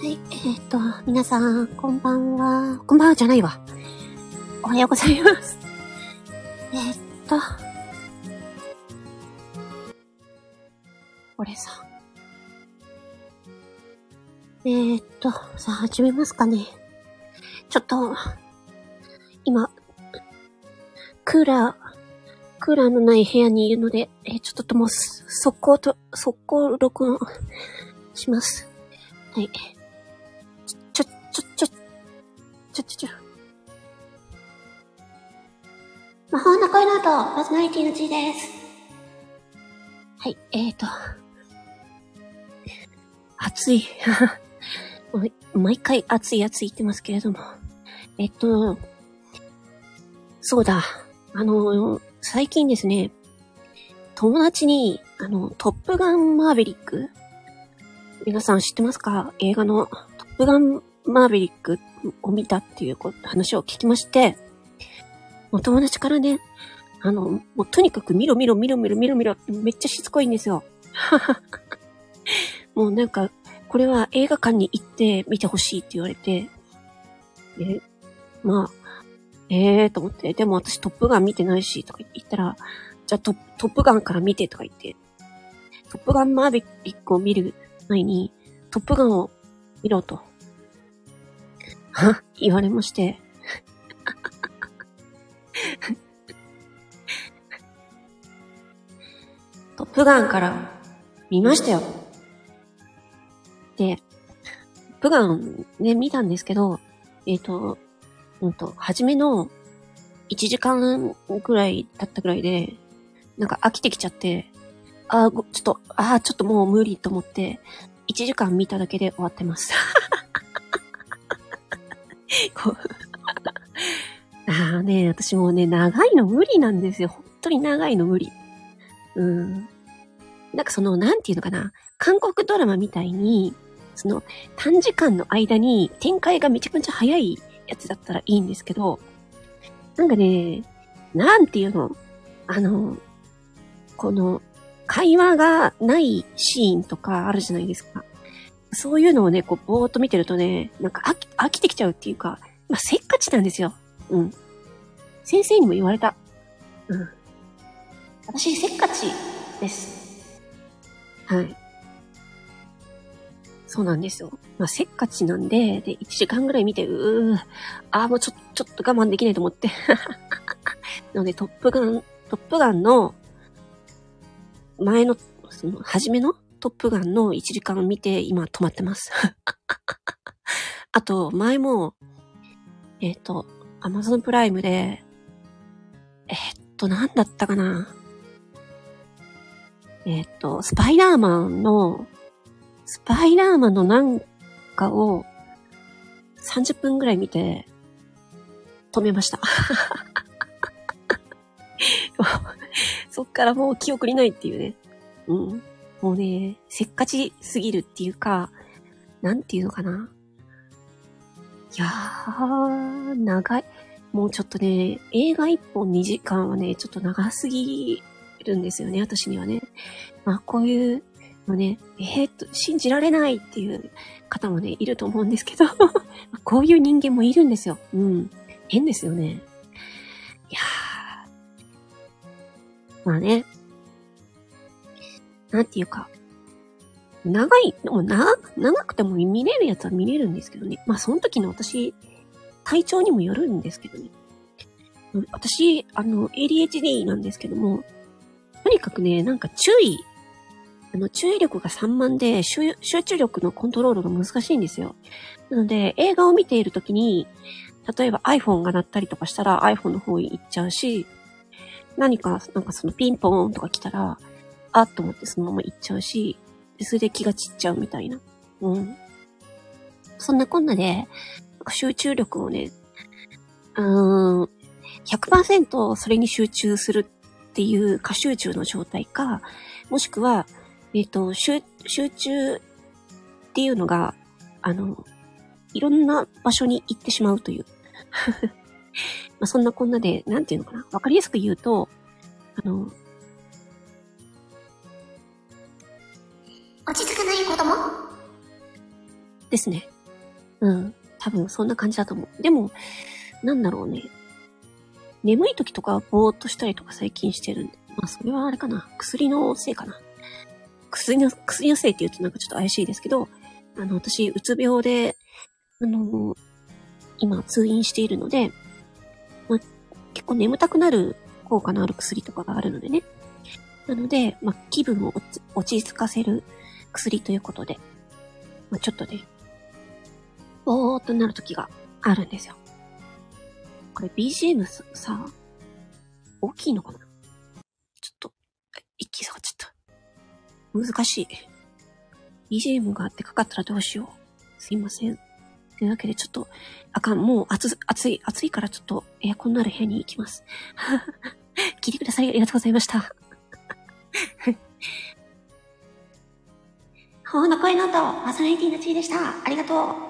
はい、えー、っと、皆さん、こんばんは。こんばんはじゃないわ。おはようございます。えー、っと、これさ。えー、っと、さあ始めますかね。ちょっと、今、クーラー、クーラーのない部屋にいるので、えー、ちょっともう、速攻と、速攻録音します。はい。ちょ、ちょ、ちょ、ちょ、ちょ、魔法の恋の後、パーソナリティの G です。はい、えーと。暑い。毎回暑い暑い言ってますけれども。えっと、そうだ。あの、最近ですね、友達に、あの、トップガンマーヴェリック？皆さん知ってますか？映画のトップガンマーヴェリックを見たっていう話を聞きまして、お友達からね、あの、もうとにかく見ろ見ろ見ろ見ろ見ろ見ろってめっちゃしつこいんですよ。もうなんか、これは映画館に行って見てほしいって言われて、え、まあ、ええー、と思って、でも私トップガン見てないし、とか言ったら、じゃあトトップガンから見てとか言って、トップガンマーヴェリックを見る前に、トップガンを見ろと、言われまして、トップガンから見ましたよ。で、トップガンね、見たんですけど、えっ、ー、と、うんと、初めの1時間ぐらい経ったぐらいで、なんか飽きてきちゃって、ああ、ちょっと、ああ、ちょっともう無理と思って、1時間見ただけで終わってます。こう ああね、私もね、長いの無理なんですよ。本当に長いの無理。うん。なんかその、なんていうのかな。韓国ドラマみたいに、その、短時間の間に展開がめちゃくちゃ早いやつだったらいいんですけど、なんかね、なんていうの、あの、この、会話がないシーンとかあるじゃないですか。そういうのをね、こう、ぼーっと見てるとね、なんか飽き、飽きてきちゃうっていうか、まあ、せっかちなんですよ。うん。先生にも言われた。うん。私、せっかちです。はい。そうなんですよ。まあ、せっかちなんで、で、1時間ぐらい見て、うー、ああ、もうちょ、ちょっと我慢できないと思って。なので、トップガン、トップガンの、前の、その、初めのトップガンの1時間を見て、今止まってます。あと、前も、えっ、ー、と、アマゾンプライムで、えっ、と、なんだったかな。えっ、と、スパイダーマンのスパイダーマンのなんかを30分ぐらい見て止めました。そっからもう記憶にないっていうね。うん。もうね、せっかちすぎるっていうか、なんていうのかな。いやー、長い。もうちょっとね、映画1本2時間はね、ちょっと長すぎるんですよね、私にはね。まあ、こういうのね、えー、っと、信じられないっていう方もね、いると思うんですけど こういう人間もいるんですよ。うん。変ですよね。いやー。まあね。なんていうか、長い、でも長、長くても見れるやつは見れるんですけどね。まあその時の私、体調にもよるんですけどね。私、あの、ADHD なんですけども、とにかくね、なんか注意あの、注意力が散漫で集中力のコントロールが難しいんですよ。なので、映画を見ているときに、例えば iPhone が鳴ったりとかしたら iPhone の方に行っちゃうし、何か、なんかそのピンポーンとか来たら、あっと思ってそのまま行っちゃうし、それで気が散っちゃうみたいな。うん。そんなこんなで、集中力をね、うーん、100%それに集中するっていう過集中の状態か、もしくは、えっ、ー、と、集、中っていうのが、あの、いろんな場所に行ってしまうという。まあそんなこんなで、なんていうのかな。わかりやすく言うと、あの、ない子供ですね。うん。多分そんな感じだと思う。でも、なんだろうね。眠い時とかぼーっとしたりとか最近してるんで。まあそれはあれかな。薬のせいかな。薬の、薬のせいって言うとなんかちょっと怪しいですけど、あの、私、うつ病で、あの、今通院しているので、まあ、結構眠たくなる効果のある薬とかがあるのでね。なので、まあ、気分を落ち着かせる薬ということで、まあ、ちょっとね、ぼーっとなる時があるんですよ。これ BGM さ、大きいのかな？ちょっと、一気下がっちゃった。難しい。BGM があってかかったらどうしよう。すいません。というわけでちょっと、あかん、もう暑、暑い、暑いからちょっとエアコンのある部屋に行きます。聞いてください。ありがとうございました。ほうの声の音、パーソナリティの地位でした。ありがとう。